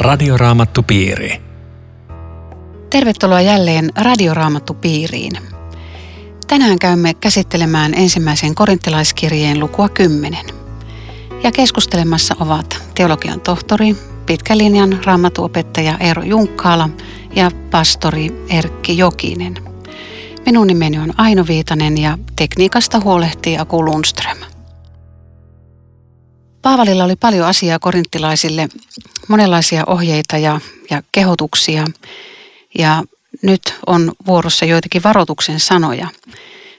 Radioraamattupiiri. Tervetuloa jälleen Radioraamattupiiriin. Tänään käymme käsittelemään ensimmäisen korinttilaiskirjeen lukua 10. Ja keskustelemassa ovat teologian tohtori, pitkän linjan raamatuopettaja Eero Junkkaala ja pastori Erkki Jokinen. Minun nimeni on Aino Viitanen ja tekniikasta huolehtii Aku Lundström. Paavalilla oli paljon asiaa korinttilaisille, monenlaisia ohjeita ja, ja kehotuksia. Ja nyt on vuorossa joitakin varoituksen sanoja.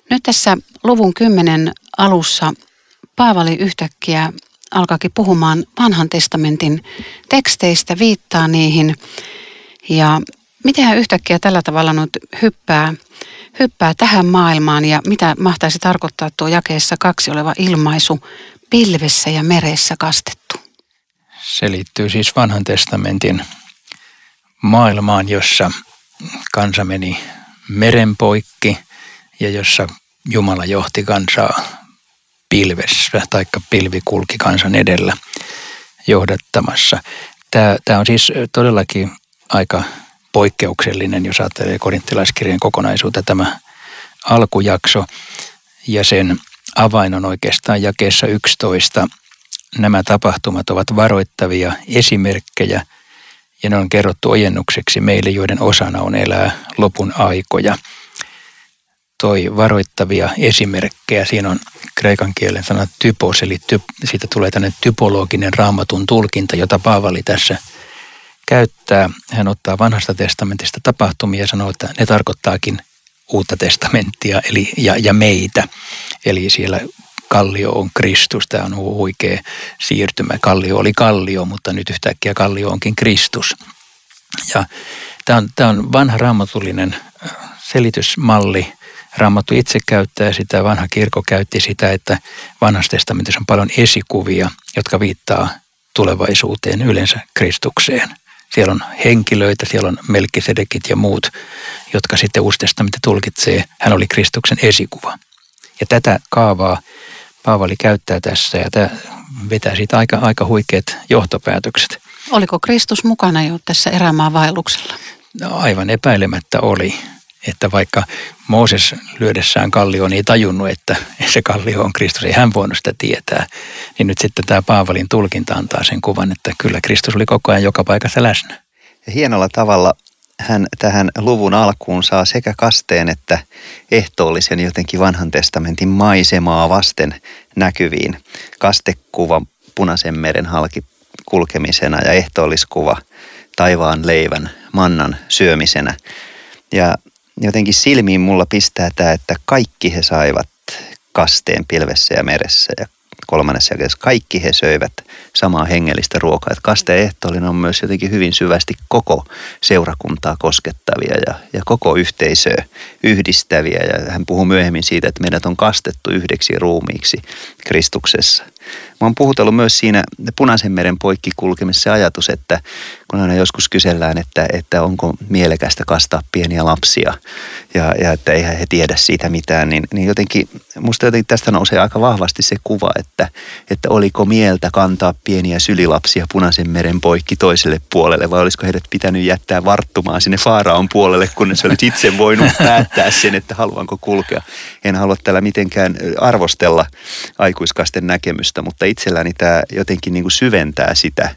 Nyt tässä luvun kymmenen alussa Paavali yhtäkkiä alkaakin puhumaan vanhan testamentin teksteistä, viittaa niihin. Ja miten hän yhtäkkiä tällä tavalla nyt hyppää, hyppää tähän maailmaan ja mitä mahtaisi tarkoittaa tuo jakeessa kaksi oleva ilmaisu pilvessä ja meressä kastettu? Se liittyy siis vanhan testamentin maailmaan, jossa kansa meni meren poikki ja jossa Jumala johti kansaa pilvessä, tai pilvi kulki kansan edellä johdattamassa. Tämä, tämä on siis todellakin aika poikkeuksellinen, jos ajattelee korinttilaiskirjan kokonaisuutta tämä alkujakso ja sen avain on oikeastaan jakeessa 11. Nämä tapahtumat ovat varoittavia esimerkkejä ja ne on kerrottu ojennukseksi meille, joiden osana on elää lopun aikoja. Toi varoittavia esimerkkejä, siinä on kreikan kielen sana typos, eli typ, siitä tulee tänne typologinen raamatun tulkinta, jota Paavali tässä käyttää. Hän ottaa vanhasta testamentista tapahtumia ja sanoo, että ne tarkoittaakin uutta testamenttia eli, ja, ja meitä. Eli siellä kallio on Kristus. Tämä on huikea siirtymä. Kallio oli kallio, mutta nyt yhtäkkiä kallio onkin Kristus. Ja tämä on, tämä on vanha raamatullinen selitysmalli. Raamattu itse käyttää sitä, vanha kirkko käytti sitä, että vanhassa testamentissa on paljon esikuvia, jotka viittaa tulevaisuuteen, yleensä Kristukseen. Siellä on henkilöitä, siellä on Melkisedekit ja muut, jotka sitten Uusi testamentti tulkitsee. Hän oli Kristuksen esikuva. Ja tätä kaavaa Paavali käyttää tässä ja tämä vetää siitä aika, aika huikeat johtopäätökset. Oliko Kristus mukana jo tässä erämaan vaelluksella? No aivan epäilemättä oli. Että vaikka Mooses lyödessään kallioon ei tajunnut, että se kallio on Kristus, ei hän voinut sitä tietää, niin nyt sitten tämä Paavalin tulkinta antaa sen kuvan, että kyllä Kristus oli koko ajan joka paikassa läsnä. Ja hienolla tavalla hän tähän luvun alkuun saa sekä kasteen että ehtoollisen jotenkin vanhan testamentin maisemaa vasten näkyviin. Kastekuva punaisen meren halki kulkemisena ja ehtoolliskuva taivaan leivän mannan syömisenä. Ja jotenkin silmiin mulla pistää tämä, että kaikki he saivat kasteen pilvessä ja meressä ja kolmannessa jakeessa kaikki he söivät samaa hengellistä ruokaa. Että kasteen on myös jotenkin hyvin syvästi koko seurakuntaa koskettavia ja, ja koko yhteisöä yhdistäviä. Ja hän puhuu myöhemmin siitä, että meidät on kastettu yhdeksi ruumiiksi Kristuksessa. Mä oon puhutellut myös siinä punaisen meren poikki kulkemissa ajatus, että kun aina joskus kysellään, että, että onko mielekästä kastaa pieniä lapsia ja, ja että eihän he tiedä siitä mitään, niin, niin jotenkin musta jotenkin tästä nousee aika vahvasti se kuva, että, että oliko mieltä kantaa pieniä sylilapsia punaisen meren poikki toiselle puolelle vai olisiko heidät pitänyt jättää varttumaan sinne Faaraon puolelle, kun se olisi itse voinut päättää sen, että haluanko kulkea. En halua tällä mitenkään arvostella aikuiskasten näkemystä, mutta itselläni tämä jotenkin niin kuin syventää sitä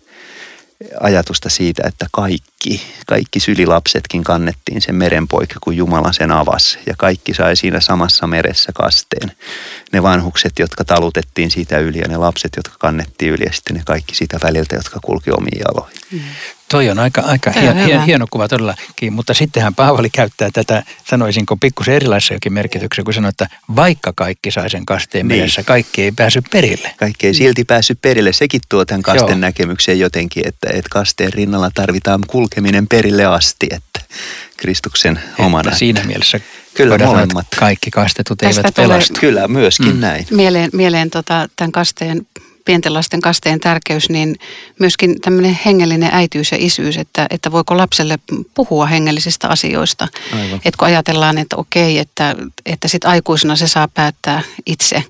ajatusta siitä, että kaikki, kaikki sylilapsetkin kannettiin sen meren poikki, kun Jumala sen avasi. Ja kaikki sai siinä samassa meressä kasteen. Ne vanhukset, jotka talutettiin siitä yli ja ne lapset, jotka kannettiin yli ja sitten ne kaikki siitä väliltä, jotka kulki omiin jaloihin. Mm. Toi on aika, aika hien, hien, hieno kuva todellakin, mutta sittenhän Paavali käyttää tätä, sanoisinko pikkusen erilaisessa jokin merkityksessä, kun sanoo, että vaikka kaikki sai sen kasteen niin. mielessä, kaikki ei pääsy perille. Kaikki ei silti päässyt perille. Sekin tuo tämän kasten Joo. näkemykseen jotenkin, että, että kasteen rinnalla tarvitaan kulkeminen perille asti, että Kristuksen omana. Että siinä mielessä Kyllä molemmat. Kaikki kastetut Tästä eivät pelastu. Kyllä myöskin mm. näin. Mieleen, mieleen tota, tämän kasteen pienten lasten kasteen tärkeys, niin myöskin tämmöinen hengellinen äityys ja isyys, että, että voiko lapselle puhua hengellisistä asioista. Aivan. Että kun ajatellaan, että okei, että, että sit aikuisena se saa päättää itse,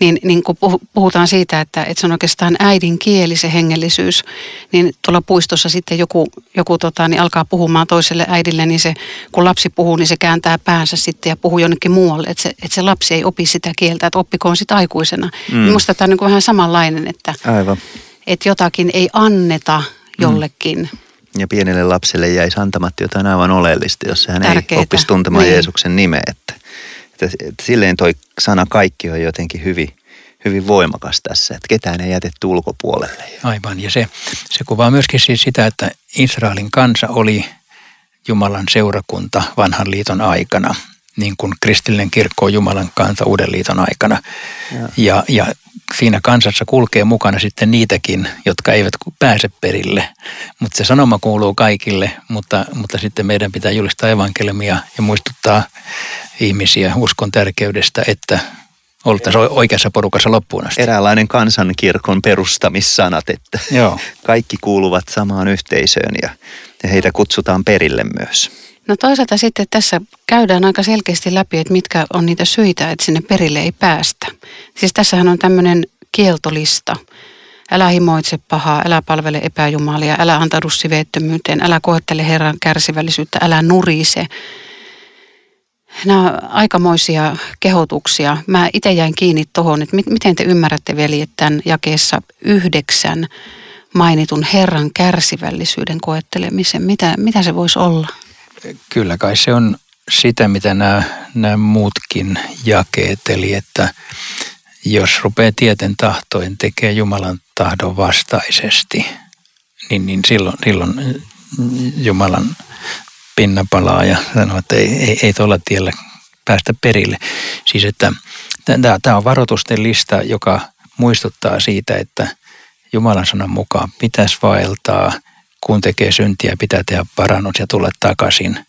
niin, niin kun puhutaan siitä, että, että se on oikeastaan äidin kieli se hengellisyys, niin tuolla puistossa sitten joku, joku tota, niin alkaa puhumaan toiselle äidille, niin se, kun lapsi puhuu, niin se kääntää päänsä sitten ja puhuu jonnekin muualle, että se, että se lapsi ei opi sitä kieltä, että oppikoon sitten aikuisena. Mm. Minusta tämä on niin vähän samanlainen, että, Aivan. että jotakin ei anneta jollekin. Mm. Ja pienelle lapselle jäisi antamatta jotain aivan oleellista, jos hän Tärkeitä. ei oppisi tuntemaan niin. Jeesuksen nimeä. Että, että, että silleen toi sana kaikki on jotenkin hyvin, hyvin voimakas tässä, että ketään ei jätetty ulkopuolelle. Aivan, ja se, se kuvaa myöskin siis sitä, että Israelin kansa oli Jumalan seurakunta vanhan liiton aikana – niin kuin kristillinen kirkko on Jumalan kansa Uuden liiton aikana. Ja. Ja, ja siinä kansassa kulkee mukana sitten niitäkin, jotka eivät pääse perille. Mutta se sanoma kuuluu kaikille, mutta, mutta sitten meidän pitää julistaa evankeliumia ja muistuttaa ihmisiä uskon tärkeydestä, että oltaisiin oikeassa porukassa loppuun asti. Eräänlainen kansankirkon perustamissanat, että Joo. kaikki kuuluvat samaan yhteisöön ja heitä kutsutaan perille myös. No toisaalta sitten tässä käydään aika selkeästi läpi, että mitkä on niitä syitä, että sinne perille ei päästä. Siis tässähän on tämmöinen kieltolista. Älä himoitse pahaa, älä palvele epäjumalia, älä antaudu siveettömyyteen, älä koettele Herran kärsivällisyyttä, älä nurise. Nämä on aikamoisia kehotuksia. Mä itse jäin kiinni tuohon, että miten te ymmärrätte veljet tämän jakeessa yhdeksän mainitun Herran kärsivällisyyden koettelemisen. Mitä, mitä se voisi olla? Kyllä kai se on sitä, mitä nämä, nämä muutkin jakeet, eli että jos rupeaa tieten tahtoin tekee Jumalan tahdon vastaisesti, niin, niin silloin, silloin Jumalan pinna palaa ja sanoo, että ei, ei, ei tuolla tiellä päästä perille. Siis että tämä on varoitusten lista, joka muistuttaa siitä, että Jumalan sanan mukaan pitäisi vaeltaa – kun tekee syntiä, pitää tehdä parannus ja tulla takaisin.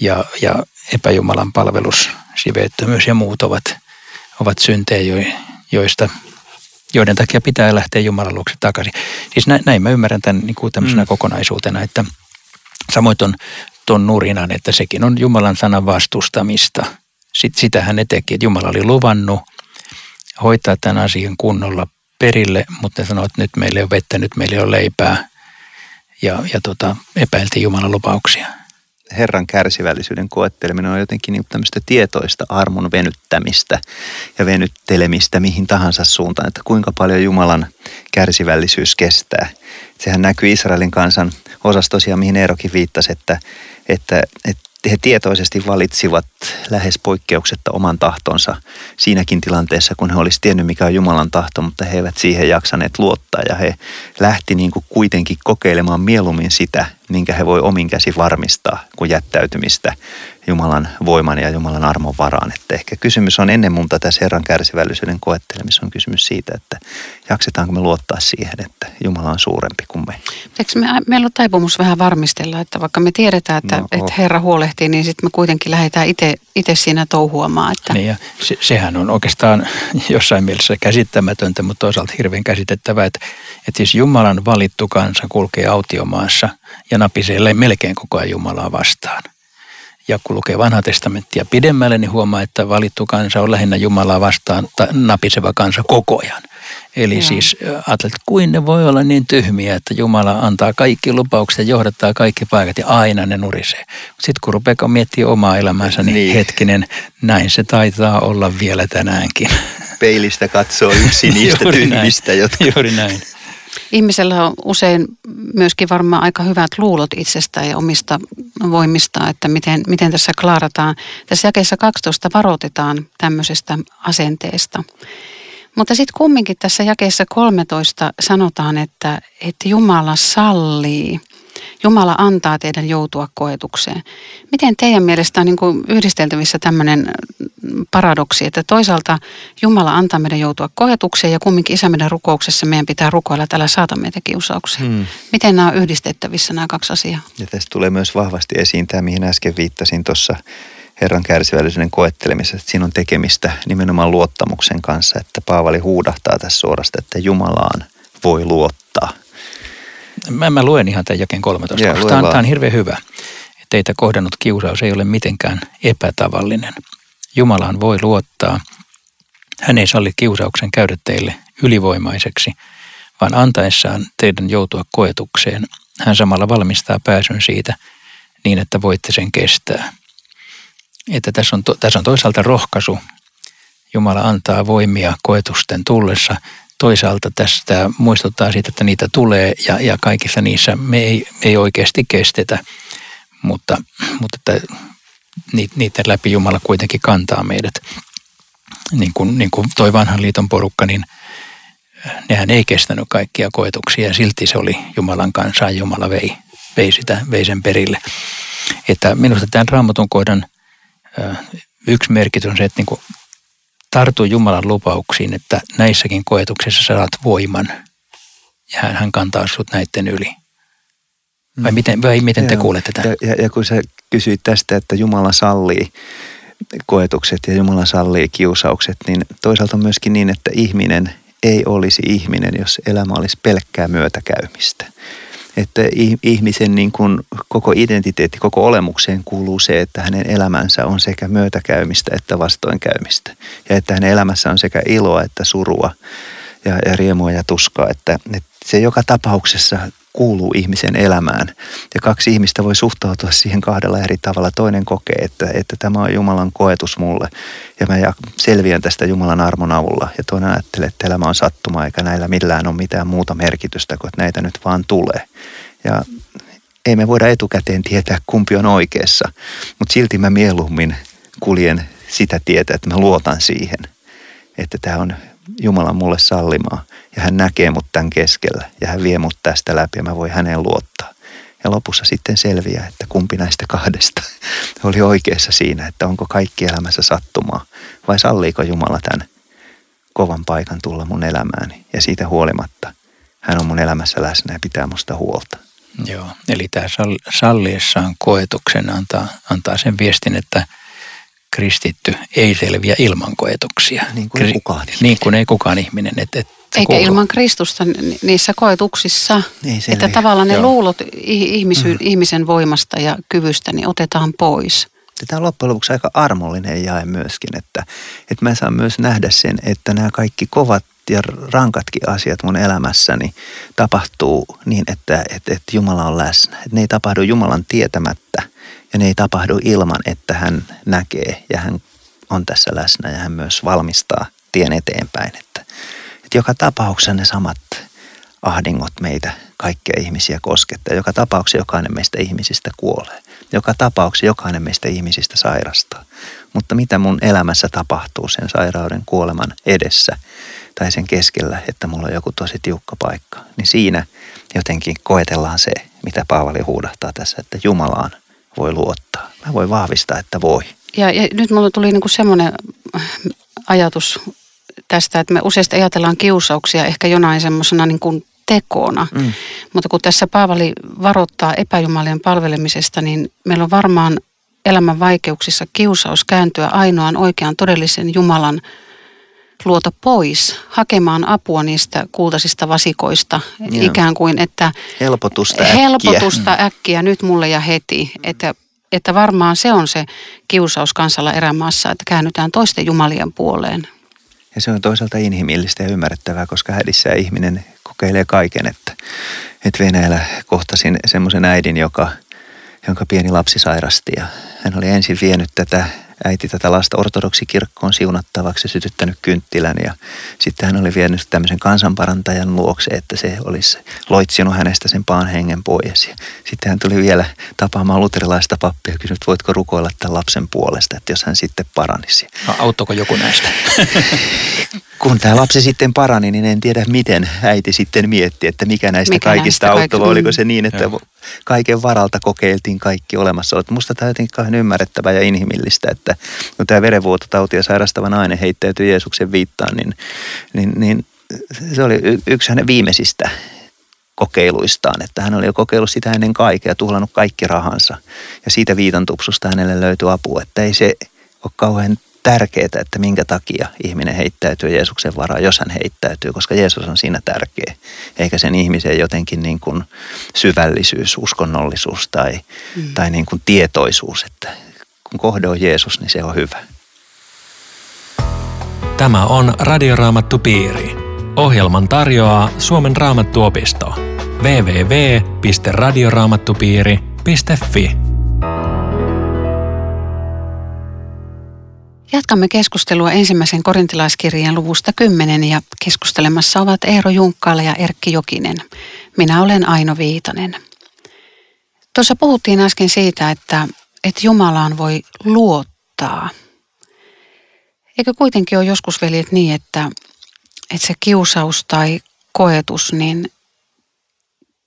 Ja, ja epäjumalan palvelus, siveettömyys ja muut ovat, ovat syntejä, joista, joiden takia pitää lähteä Jumalan luokse takaisin. Siis näin, näin mä ymmärrän tämän niin kuin tämmöisenä mm. kokonaisuutena, että samoin ton, ton nurinan, että sekin on Jumalan sanan vastustamista. Sit, sitähän ne teki, että Jumala oli luvannut hoitaa tämän asian kunnolla perille, mutta ne sanoi, että nyt meillä ei ole vettä, nyt meillä ei ole leipää ja, ja tota, epäiltiin Jumalan lupauksia. Herran kärsivällisyyden koetteleminen on jotenkin niin tämmöistä tietoista armon venyttämistä ja venyttelemistä mihin tahansa suuntaan, että kuinka paljon Jumalan kärsivällisyys kestää. Sehän näkyy Israelin kansan osassa tosiaan, mihin Eerokin viittasi, että, että, että he tietoisesti valitsivat lähes poikkeuksetta oman tahtonsa siinäkin tilanteessa, kun he olisivat tiennyt, mikä on Jumalan tahto, mutta he eivät siihen jaksaneet luottaa. Ja he lähti niin kuin kuitenkin kokeilemaan mieluummin sitä, minkä he voi omin käsi varmistaa, kuin jättäytymistä Jumalan voiman ja Jumalan armon varaan. Että ehkä kysymys on ennen muuta tässä Herran kärsivällisyyden koettelemisessa on kysymys siitä, että jaksetaanko me luottaa siihen, että Jumala on suurempi kuin me. Eikö me, meillä on taipumus vähän varmistella, että vaikka me tiedetään, että, no, että Herra huolehtii, niin sitten me kuitenkin lähdetään itse siinä touhuamaan. Että... Niin ja se, sehän on oikeastaan jossain mielessä käsittämätöntä, mutta toisaalta hirveän käsitettävää, että, että siis Jumalan valittu kansa kulkee autiomaassa ja napisee melkein koko ajan Jumalaa vastaan ja kun lukee vanha testamenttia pidemmälle, niin huomaa, että valittu kansa on lähinnä Jumalaa vastaan napiseva kansa koko ajan. Eli Joo. siis ajattelet, että kuin ne voi olla niin tyhmiä, että Jumala antaa kaikki lupaukset ja johdattaa kaikki paikat ja aina ne nurisee. Sitten kun rupeaa miettimään omaa elämäänsä, niin, niin hetkinen, näin se taitaa olla vielä tänäänkin. Peilistä katsoo yksi niistä tyhmistä, näin. jotka... Juuri näin. Ihmisellä on usein myöskin varmaan aika hyvät luulot itsestään ja omista voimista, että miten, miten tässä klaarataan. Tässä jakeessa 12 varoitetaan tämmöisestä asenteesta. Mutta sitten kumminkin tässä jakeessa 13 sanotaan, että, että Jumala sallii – Jumala antaa teidän joutua koetukseen. Miten teidän mielestä on niin kuin yhdisteltävissä tämmöinen paradoksi, että toisaalta Jumala antaa meidän joutua koetukseen ja kumminkin isä meidän rukouksessa meidän pitää rukoilla, että älä saata meitä kiusaukseen. Hmm. Miten nämä on yhdistettävissä nämä kaksi asiaa? Ja tästä tulee myös vahvasti esiin tämä, mihin äsken viittasin tuossa Herran kärsivällisyyden koettelemisessa, että siinä on tekemistä nimenomaan luottamuksen kanssa, että Paavali huudahtaa tässä suorasta, että Jumalaan voi luottaa. Mä, mä luen ihan tämän jakeen 13. Joo, lue tämä, on, tämä on hirveän hyvä. Teitä kohdannut kiusaus ei ole mitenkään epätavallinen. Jumalaan voi luottaa. Hän ei salli kiusauksen käydä teille ylivoimaiseksi, vaan antaessaan teidän joutua koetukseen, hän samalla valmistaa pääsyn siitä niin, että voitte sen kestää. Että tässä on, tässä on toisaalta rohkaisu. Jumala antaa voimia koetusten tullessa. Toisaalta tästä muistuttaa siitä, että niitä tulee ja, ja kaikissa niissä me ei, ei oikeasti kestetä, mutta, mutta että niiden läpi Jumala kuitenkin kantaa meidät. Niin kuin, niin kuin toi vanhan liiton porukka, niin nehän ei kestänyt kaikkia koetuksia ja silti se oli Jumalan kanssa Jumala vei, vei, sitä, vei sen perille. Että minusta tämän raamatun kohdan yksi merkitys on se, että niin kuin tartu Jumalan lupauksiin, että näissäkin koetuksissa saat voiman ja hän, hän kantaa sut näiden yli. Vai miten, vai miten te Joo. kuulette tämän? Ja, ja, ja kun sä kysyit tästä, että Jumala sallii koetukset ja Jumala sallii kiusaukset, niin toisaalta on myöskin niin, että ihminen ei olisi ihminen, jos elämä olisi pelkkää myötäkäymistä. Että ih- ihmisen niin kuin koko identiteetti, koko olemukseen kuuluu se, että hänen elämänsä on sekä myötäkäymistä että vastoinkäymistä. Ja että hänen elämässä on sekä iloa että surua ja, ja riemua ja tuskaa. Että, että se joka tapauksessa kuuluu ihmisen elämään. Ja kaksi ihmistä voi suhtautua siihen kahdella eri tavalla. Toinen kokee, että, että tämä on Jumalan koetus mulle ja mä selviän tästä Jumalan armon avulla. Ja toinen ajattelee, että elämä on sattuma eikä näillä millään ole mitään muuta merkitystä kuin että näitä nyt vaan tulee. Ja ei me voida etukäteen tietää, kumpi on oikeassa, mutta silti mä mieluummin kuljen sitä tietä, että mä luotan siihen, että tämä on Jumalan mulle sallimaa ja hän näkee mut tämän keskellä ja hän vie mut tästä läpi ja mä voin häneen luottaa. Ja lopussa sitten selviää, että kumpi näistä kahdesta oli oikeassa siinä, että onko kaikki elämässä sattumaa vai salliiko Jumala tämän kovan paikan tulla mun elämääni ja siitä huolimatta hän on mun elämässä läsnä ja pitää musta huolta. Joo, eli tämä sall- salliessaan koetuksen antaa, antaa sen viestin, että kristitty ei selviä ilman koetuksia. Niin kuin ei kukaan ihminen. Niin kuin ei kukaan ihminen. Et, et Eikä kuuluu. ilman Kristusta ni- niissä koetuksissa. Ei että tavallaan ne Joo. luulot ihmisy, mm. ihmisen voimasta ja kyvystä niin otetaan pois. Tämä on loppujen lopuksi aika armollinen jae myöskin, että, että mä saan myös nähdä sen, että nämä kaikki kovat ja rankatkin asiat mun elämässäni tapahtuu niin, että, että, että Jumala on läsnä. Että ne ei tapahdu Jumalan tietämättä ja ne ei tapahdu ilman, että hän näkee ja hän on tässä läsnä ja hän myös valmistaa tien eteenpäin. Että, että joka tapauksessa ne samat ahdingot meitä kaikkia ihmisiä koskettaa. Joka tapauksessa jokainen meistä ihmisistä kuolee. Joka tapauksessa jokainen meistä ihmisistä sairastaa. Mutta mitä mun elämässä tapahtuu sen sairauden kuoleman edessä tai sen keskellä, että mulla on joku tosi tiukka paikka, niin siinä jotenkin koetellaan se, mitä Paavali huudahtaa tässä, että Jumalaan voi luottaa. Mä voin vahvistaa, että voi. Ja, ja nyt mulla tuli niinku semmoinen ajatus tästä, että me useasti ajatellaan kiusauksia ehkä jonain semmoisena niin kuin tekona. Mm. Mutta kun tässä Paavali varoittaa epäjumalien palvelemisesta, niin meillä on varmaan elämän vaikeuksissa kiusaus kääntyä ainoan oikean todellisen Jumalan luota pois, hakemaan apua niistä kultaisista vasikoista. Joo. Ikään kuin, että Helpotusta äkkiä. helpotusta äkkiä nyt mulle ja heti. Että, että varmaan se on se kiusaus kansalla erämaassa, että käännytään toisten jumalien puoleen. Ja se on toisaalta inhimillistä ja ymmärrettävää, koska hädissä ihminen kokeilee kaiken. Että, että Venäjällä kohtasin semmoisen äidin, joka, jonka pieni lapsi sairasti ja hän oli ensin vienyt tätä äiti tätä lasta ortodoksikirkkoon siunattavaksi ja sytyttänyt kynttilän ja sitten hän oli vienyt tämmöisen kansanparantajan luokse, että se olisi loitsinut hänestä sen paan hengen pois. Ja sitten hän tuli vielä tapaamaan luterilaista pappia ja kysyi, että voitko rukoilla tämän lapsen puolesta, että jos hän sitten paranisi. No, auttoiko joku näistä? kun tämä lapsi sitten parani, niin en tiedä miten äiti sitten mietti, että mikä näistä Mikä kaikista näistä auttoi. kaikki- Oliko mm. se niin, että Joo. Kaiken varalta kokeiltiin kaikki olemassa olevat. Musta tämä on jotenkin kauhean ymmärrettävää ja inhimillistä, että kun tämä verenvuototautia sairastava nainen heittäytyi Jeesuksen viittaan, niin, niin, niin se oli yksi hänen viimeisistä kokeiluistaan. Että hän oli jo kokeillut sitä ennen kaikkea, tuhlannut kaikki rahansa. Ja siitä viitantupsusta hänelle löytyi apu, että ei se ole kauhean tärkeää, että minkä takia ihminen heittäytyy Jeesuksen varaan, jos hän heittäytyy, koska Jeesus on siinä tärkeä. Eikä sen ihmisen jotenkin niin kuin syvällisyys, uskonnollisuus tai, mm. tai niin kuin tietoisuus, että kun kohde on Jeesus, niin se on hyvä. Tämä on Radioraamattu Piiri. Ohjelman tarjoaa Suomen raamattuopisto. www.radioraamattupiiri.fi Jatkamme keskustelua ensimmäisen korintilaiskirjan luvusta 10 ja keskustelemassa ovat Eero Junkkaala ja Erkki Jokinen. Minä olen Aino Viitanen. Tuossa puhuttiin äsken siitä, että, että Jumalaan voi luottaa. Eikö kuitenkin ole joskus veljet niin, että, että se kiusaus tai koetus, niin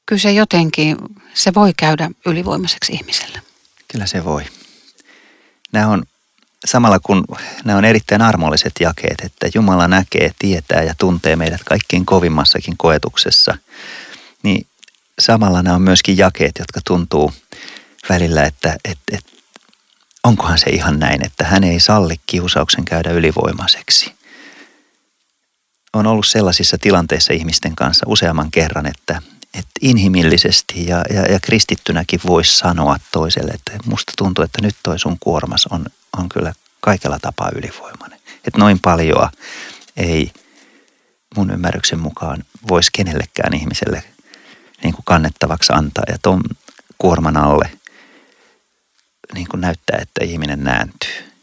kyllä se jotenkin, se voi käydä ylivoimaiseksi ihmiselle. Kyllä se voi. Nämä on samalla kun nämä on erittäin armolliset jakeet, että Jumala näkee, tietää ja tuntee meidät kaikkein kovimmassakin koetuksessa, niin samalla nämä on myöskin jakeet, jotka tuntuu välillä, että, että, että onkohan se ihan näin, että hän ei salli kiusauksen käydä ylivoimaiseksi. On ollut sellaisissa tilanteissa ihmisten kanssa useamman kerran, että, että inhimillisesti ja, ja, ja kristittynäkin voisi sanoa toiselle, että musta tuntuu, että nyt toi sun kuormas on on kyllä kaikella tapaa ylivoimainen. Että noin paljon ei mun ymmärryksen mukaan voisi kenellekään ihmiselle niin kuin kannettavaksi antaa. Ja tuon kuorman alle niin kuin näyttää, että ihminen nääntyy.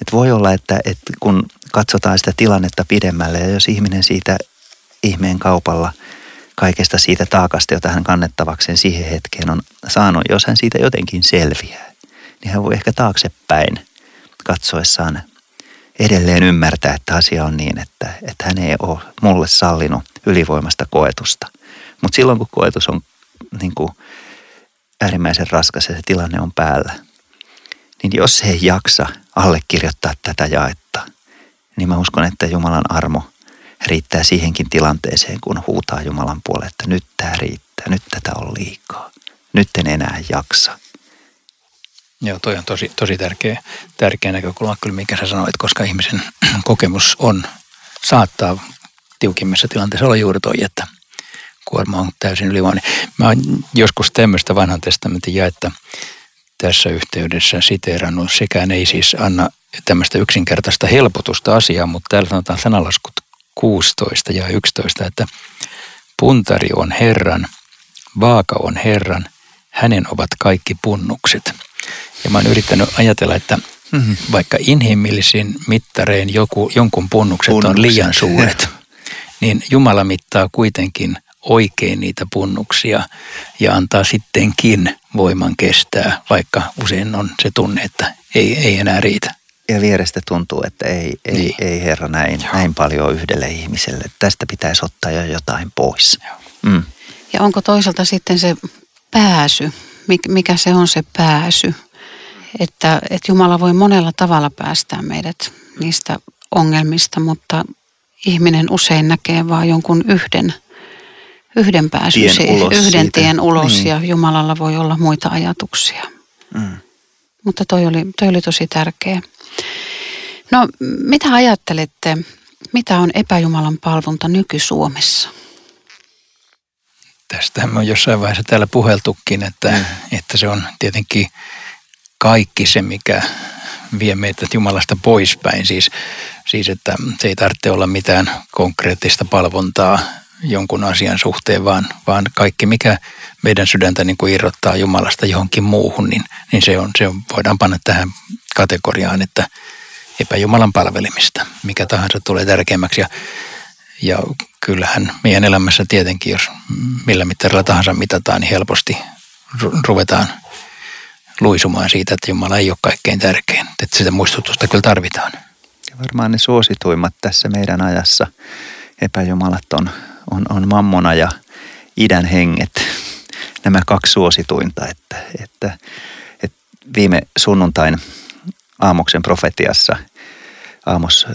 Et voi olla, että, että kun katsotaan sitä tilannetta pidemmälle ja jos ihminen siitä ihmeen kaupalla kaikesta siitä taakasta, jota hän kannettavakseen siihen hetkeen on saanut, jos hän siitä jotenkin selviää, niin hän voi ehkä taaksepäin katsoessaan edelleen ymmärtää, että asia on niin, että, että hän ei ole mulle sallinut ylivoimasta koetusta. Mutta silloin kun koetus on niin kuin äärimmäisen raskas ja se tilanne on päällä, niin jos he ei jaksa allekirjoittaa tätä jaetta, niin mä uskon, että Jumalan armo riittää siihenkin tilanteeseen, kun huutaa Jumalan puolelle, että nyt tämä riittää, nyt tätä on liikaa, nyt en enää jaksa. Joo, toi on tosi, tosi tärkeä, tärkeä näkökulma kyllä, mikä sä sanoit, koska ihmisen kokemus on, saattaa tiukimmissa tilanteissa olla juuri toi, että kuorma on täysin ylivoimainen. Mä oon joskus tämmöistä vanhan testamentin jaetta tässä yhteydessä siteerannut. Sekään ei siis anna tämmöistä yksinkertaista helpotusta asiaa, mutta täällä sanotaan sanalaskut 16 ja 11, että puntari on Herran, vaaka on Herran, hänen ovat kaikki punnukset – ja mä oon yrittänyt ajatella, että mm-hmm. vaikka inhimillisin mittarein joku, jonkun punnukset, punnukset on liian suuret, niin Jumala mittaa kuitenkin oikein niitä punnuksia ja antaa sittenkin voiman kestää, vaikka usein on se tunne, että ei, ei enää riitä. Ja vierestä tuntuu, että ei, ei, niin. ei Herra näin, näin paljon yhdelle ihmiselle. Tästä pitäisi ottaa jo jotain pois. Mm. Ja onko toisaalta sitten se pääsy, mikä se on se pääsy? Että, että Jumala voi monella tavalla päästää meidät niistä ongelmista, mutta ihminen usein näkee vain jonkun yhden, yhden pääsyn, tien ulos yhden siitä. tien ulos niin. ja Jumalalla voi olla muita ajatuksia. Mm. Mutta toi oli, toi oli tosi tärkeä. No mitä ajattelette, mitä on epäjumalan palvonta nyky-Suomessa? Tästä on jossain vaiheessa täällä puheltukin, että, mm. että se on tietenkin – kaikki se, mikä vie meitä Jumalasta poispäin. Siis, siis, että se ei tarvitse olla mitään konkreettista palvontaa jonkun asian suhteen, vaan, vaan kaikki, mikä meidän sydäntä niin kuin irrottaa Jumalasta johonkin muuhun, niin, niin se, on, se on, voidaan panna tähän kategoriaan, että epäjumalan palvelimista, mikä tahansa tulee tärkeämmäksi. Ja, ja kyllähän meidän elämässä tietenkin, jos millä mittarilla tahansa mitataan, niin helposti ruvetaan – luisumaan siitä, että Jumala ei ole kaikkein tärkein. Että sitä muistutusta kyllä tarvitaan. Ja varmaan ne suosituimmat tässä meidän ajassa epäjumalat on, on, on mammona ja idän henget. Nämä kaksi suosituinta, että, että, että viime sunnuntain Aamoksen profetiassa Aamos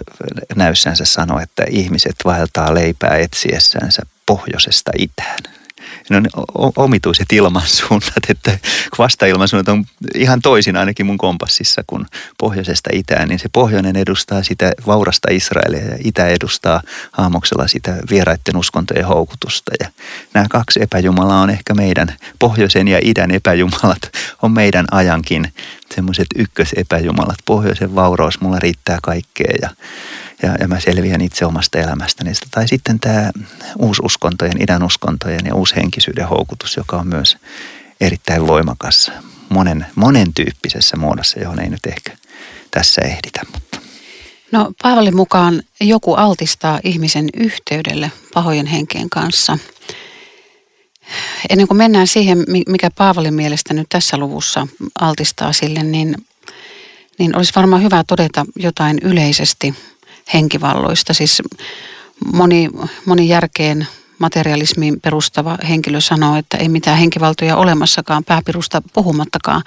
näyssänsä sanoi, että ihmiset vaeltaa leipää etsiessänsä pohjoisesta itään. Ne on omituiset ilmansuunnat, että vastailmansuunnat on ihan toisin ainakin mun kompassissa kuin pohjoisesta itään, niin se pohjoinen edustaa sitä vaurasta Israelia ja itä edustaa haamoksella sitä vieraiden uskontojen houkutusta. Ja nämä kaksi epäjumalaa on ehkä meidän, pohjoisen ja idän epäjumalat on meidän ajankin semmoiset ykkösepäjumalat. Pohjoisen vauraus mulla riittää kaikkea ja ja, ja mä selviän itse omasta elämästäni. Tai sitten tämä uususkontojen, idän uskontojen ja uushenkisyyden houkutus, joka on myös erittäin voimakas monen, monen tyyppisessä muodossa, johon ei nyt ehkä tässä ehditä. Mutta. No Paavalin mukaan joku altistaa ihmisen yhteydelle pahojen henkeen kanssa. Ennen kuin mennään siihen, mikä Paavalin mielestä nyt tässä luvussa altistaa sille, niin, niin olisi varmaan hyvä todeta jotain yleisesti – henkivalloista. Siis moni, moni järkeen materialismiin perustava henkilö sanoo, että ei mitään henkivaltoja olemassakaan, pääpirusta puhumattakaan.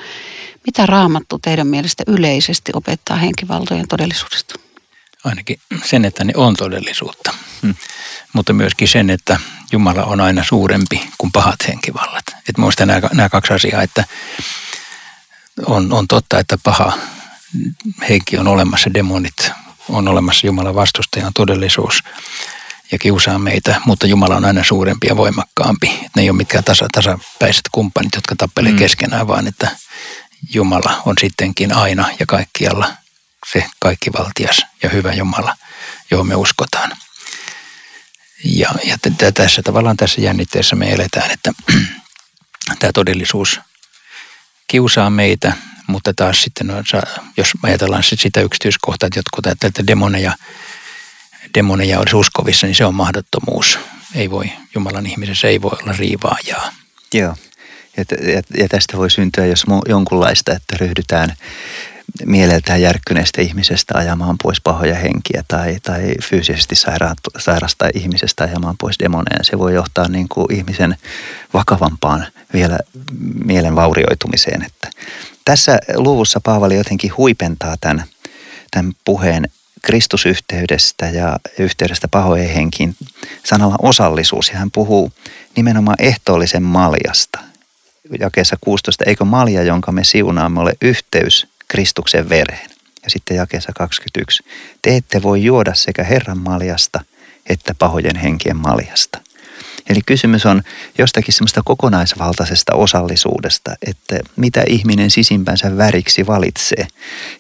Mitä raamattu teidän mielestä yleisesti opettaa henkivaltojen todellisuudesta? Ainakin sen, että ne on todellisuutta. Hmm. Mutta myöskin sen, että Jumala on aina suurempi kuin pahat henkivallat. Et muista nämä, nämä kaksi asiaa, että on, on totta, että paha henki on olemassa, demonit on olemassa Jumalan vastustajan todellisuus ja kiusaa meitä, mutta Jumala on aina suurempi ja voimakkaampi. Että ne ei ole mitkään tasa, tasapäiset kumppanit, jotka tappelee mm. keskenään, vaan että Jumala on sittenkin aina ja kaikkialla se kaikkivaltias ja hyvä Jumala, johon me uskotaan. Ja, ja t- tässä tavallaan tässä jännitteessä me eletään, että tämä todellisuus kiusaa meitä, mutta taas sitten, no, jos ajatellaan sitä yksityiskohtaa, että jotkut ajattelevat, että demoneja, demoneja olisi uskovissa, niin se on mahdottomuus. Ei voi, Jumalan ihmisessä ei voi olla riivaajaa. Joo. Ja, ja, ja tästä voi syntyä jos jonkunlaista, että ryhdytään mieleltään järkkyneestä ihmisestä ajamaan pois pahoja henkiä tai, tai fyysisesti sairasta ihmisestä ajamaan pois demoneja. Se voi johtaa niin kuin ihmisen vakavampaan vielä mielen vaurioitumiseen. Että tässä luvussa Paavali jotenkin huipentaa tämän, tämän puheen Kristusyhteydestä ja yhteydestä pahojen henkiin sanalla osallisuus. Ja hän puhuu nimenomaan ehtoollisen maljasta. Jakeessa 16, eikö malja, jonka me siunaamme, ole yhteys Kristuksen vereen? Ja sitten jakeessa 21, te ette voi juoda sekä Herran maljasta että pahojen henkien maljasta. Eli kysymys on jostakin semmoista kokonaisvaltaisesta osallisuudesta, että mitä ihminen sisimpänsä väriksi valitsee.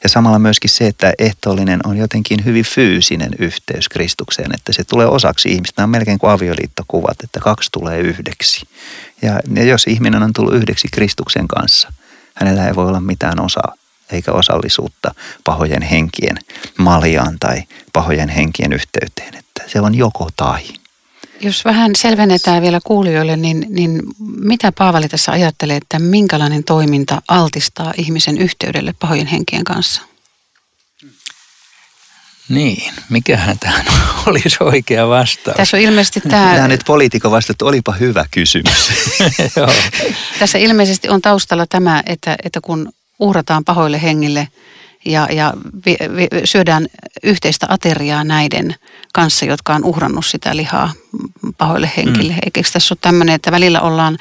Ja samalla myöskin se, että ehtoollinen on jotenkin hyvin fyysinen yhteys Kristukseen, että se tulee osaksi ihmistä. Nämä on melkein kuin avioliittokuvat, että kaksi tulee yhdeksi. Ja, jos ihminen on tullut yhdeksi Kristuksen kanssa, hänellä ei voi olla mitään osaa eikä osallisuutta pahojen henkien maljaan tai pahojen henkien yhteyteen. Että se on joko tai. Jos vähän selvennetään vielä kuulijoille, niin, niin mitä Paavali tässä ajattelee, että minkälainen toiminta altistaa ihmisen yhteydelle pahojen henkien kanssa? Niin, mikähän tämä olisi oikea vastaus? Tässä on ilmeisesti tämä... Tämä nyt poliitikon vasta, että olipa hyvä kysymys. Tässä ilmeisesti on taustalla tämä, että, että kun uhrataan pahoille hengille – ja, ja vi, vi, syödään yhteistä ateriaa näiden kanssa, jotka on uhrannut sitä lihaa pahoille henkille. Mm. Eikö tässä ole tämmöinen, että välillä ollaan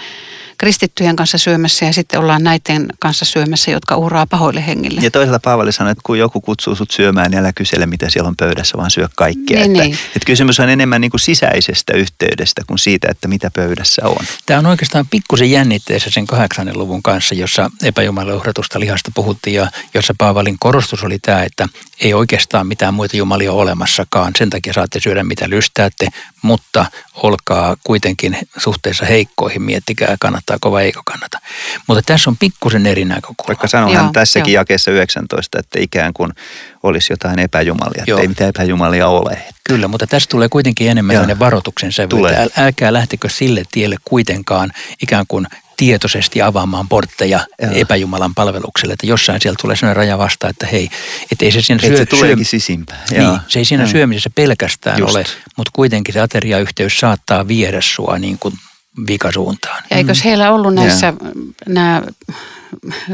kristittyjen kanssa syömässä ja sitten ollaan näiden kanssa syömässä, jotka uhraa pahoille hengille. Ja toisaalta Paavali sanoi, että kun joku kutsuu sut syömään, niin älä kysele, mitä siellä on pöydässä, vaan syö kaikkea. Niin, että, niin. että kysymys on enemmän niin kuin sisäisestä yhteydestä kuin siitä, että mitä pöydässä on. Tämä on oikeastaan pikkusen jännitteessä sen kahdeksannen luvun kanssa, jossa epäjumalan uhratusta lihasta puhuttiin ja jossa Paavalin korostus oli tämä, että ei oikeastaan mitään muita jumalia olemassakaan. Sen takia saatte syödä mitä lystäätte, mutta olkaa kuitenkin suhteessa heikkoihin, miettikää kannattaako vai eikö kannata. Mutta tässä on pikkusen eri näkökulma. Vaikka sanohan tässäkin jo. jakeessa 19, että ikään kuin olisi jotain epäjumalia, että ei mitään epäjumalia ole. Kyllä, mutta tässä tulee kuitenkin enemmän sellainen varoituksen sävy, että älkää lähtekö sille tielle kuitenkaan ikään kuin tietoisesti avaamaan portteja Joo. epäjumalan palvelukselle. Että jossain siellä tulee sellainen raja vasta, että hei, että ei se siinä syö, se tuleekin sisimpään. Niin, se ei siinä Joo. syömisessä pelkästään Just. ole, mutta kuitenkin se ateriayhteys saattaa viedä sua niin kuin vikasuuntaan. Ja eikös heillä ollut näissä nämä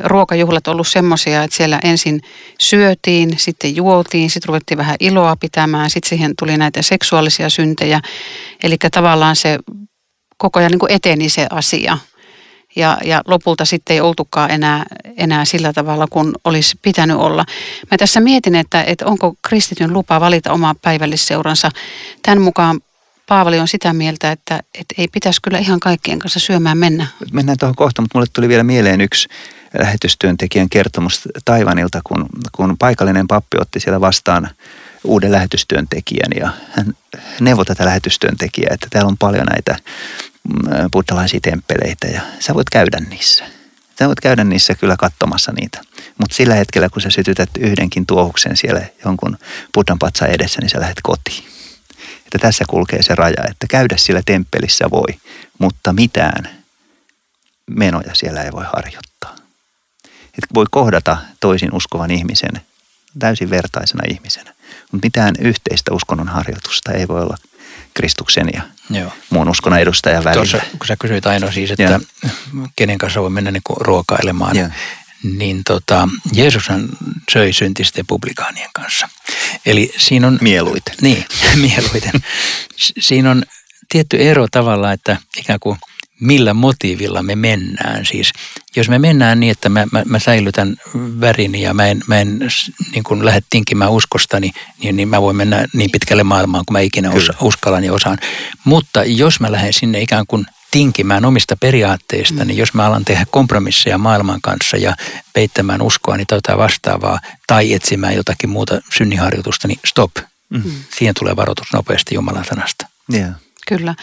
ruokajuhlat ollut semmoisia, että siellä ensin syötiin, sitten juotiin, sitten ruvettiin vähän iloa pitämään, sitten siihen tuli näitä seksuaalisia syntejä. Eli tavallaan se koko ajan niin kuin eteni se asia. Ja, ja lopulta sitten ei oltukaan enää, enää sillä tavalla, kun olisi pitänyt olla. Mä tässä mietin, että, että onko kristityn lupa valita oma päivällisseuransa. Tämän mukaan Paavali on sitä mieltä, että, että ei pitäisi kyllä ihan kaikkien kanssa syömään mennä. Mennään tuohon kohta, mutta mulle tuli vielä mieleen yksi lähetystyöntekijän kertomus Taivanilta, kun, kun paikallinen pappi otti siellä vastaan uuden lähetystyöntekijän ja hän neuvoi tätä lähetystyöntekijää, että täällä on paljon näitä mm, buddhalaisia temppeleitä ja sä voit käydä niissä. Sä voit käydä niissä kyllä katsomassa niitä. Mutta sillä hetkellä, kun sä sytytät yhdenkin tuohuksen siellä jonkun buddhan edessä, niin sä lähdet kotiin. Että tässä kulkee se raja, että käydä siellä temppelissä voi, mutta mitään menoja siellä ei voi harjoittaa. Että voi kohdata toisin uskovan ihmisen täysin vertaisena ihmisenä. Mutta mitään yhteistä uskonnon harjoitusta ei voi olla Kristuksen ja Joo. muun uskonnon edustajan välillä. Tuossa, kun sä kysyit aina siis, että ja. kenen kanssa voi mennä niin ruokailemaan, ja. Niin tota, Jeesushan söi syntisten publikaanien kanssa. Eli siinä on... Mieluiten. Niin, mieluiten. siinä on tietty ero tavalla, että ikään kuin – millä motiivilla me mennään. Siis jos me mennään niin, että mä, mä, mä säilytän värini ja mä en, mä en niin kun lähde tinkimään uskostani, niin, niin mä voin mennä niin pitkälle maailmaan kuin mä ikinä osa, uskallan ja osaan. Mutta jos mä lähden sinne ikään kuin tinkimään omista periaatteista, mm. niin jos mä alan tehdä kompromisseja maailman kanssa ja peittämään uskoa, niin tota vastaavaa, tai etsimään jotakin muuta synniharjoitusta, niin stop. Mm. Siihen tulee varoitus nopeasti Jumalan sanasta. Yeah. Kyllä.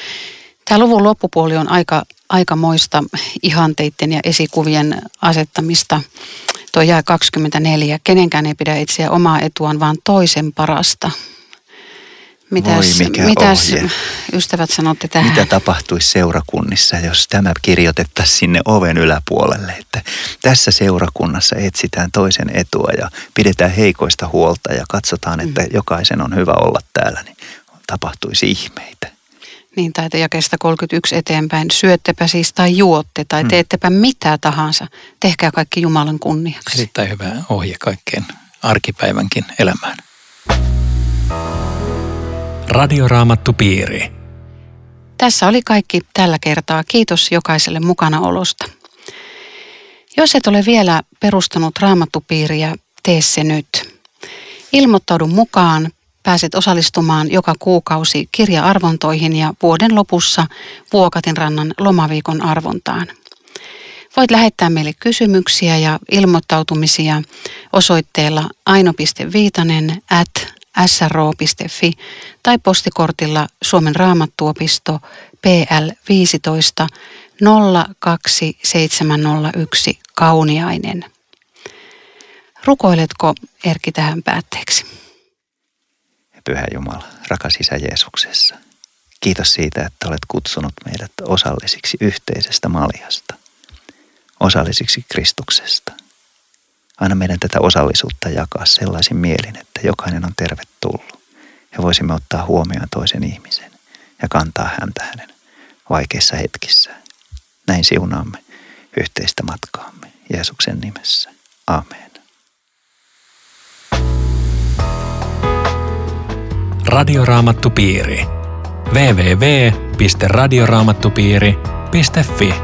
Tämä luvun loppupuoli on aika, aikamoista ihanteiden ja esikuvien asettamista. Tuo jää 24. Kenenkään ei pidä etsiä omaa etuaan, vaan toisen parasta. Mitäs, Voi, mikä mitäs ohje. ystävät sanotte tähän? Mitä tapahtuisi seurakunnissa, jos tämä kirjoitettaisiin sinne oven yläpuolelle, että tässä seurakunnassa etsitään toisen etua ja pidetään heikoista huolta ja katsotaan, että mm. jokaisen on hyvä olla täällä, niin tapahtuisi ihmeitä. Niin, tai jakeesta 31 eteenpäin. Syöttepä siis tai juotte tai mm. teettepä mitä tahansa. Tehkää kaikki Jumalan kunniaksi. Erittäin hyvä ohje kaikkeen arkipäivänkin elämään. Radioraamattu piiri. Tässä oli kaikki tällä kertaa. Kiitos jokaiselle mukanaolosta. Jos et ole vielä perustanut raamattupiiriä, tee se nyt. Ilmoittaudu mukaan Pääset osallistumaan joka kuukausi kirja-arvontoihin ja vuoden lopussa Vuokatinrannan lomaviikon arvontaan. Voit lähettää meille kysymyksiä ja ilmoittautumisia osoitteella aino.viitanen at sro.fi tai postikortilla Suomen raamattuopisto PL 15 02701 Kauniainen. Rukoiletko Erki tähän päätteeksi? Pyhä Jumala, rakas Isä Jeesuksessa. Kiitos siitä, että olet kutsunut meidät osallisiksi yhteisestä maljasta, osallisiksi Kristuksesta. Aina meidän tätä osallisuutta jakaa sellaisin mielin, että jokainen on tervetullut ja voisimme ottaa huomioon toisen ihmisen ja kantaa häntä hänen vaikeissa hetkissä. Näin siunaamme yhteistä matkaamme Jeesuksen nimessä. Amen. Radioraamattupiiri. www.radioraamattupiiri.fi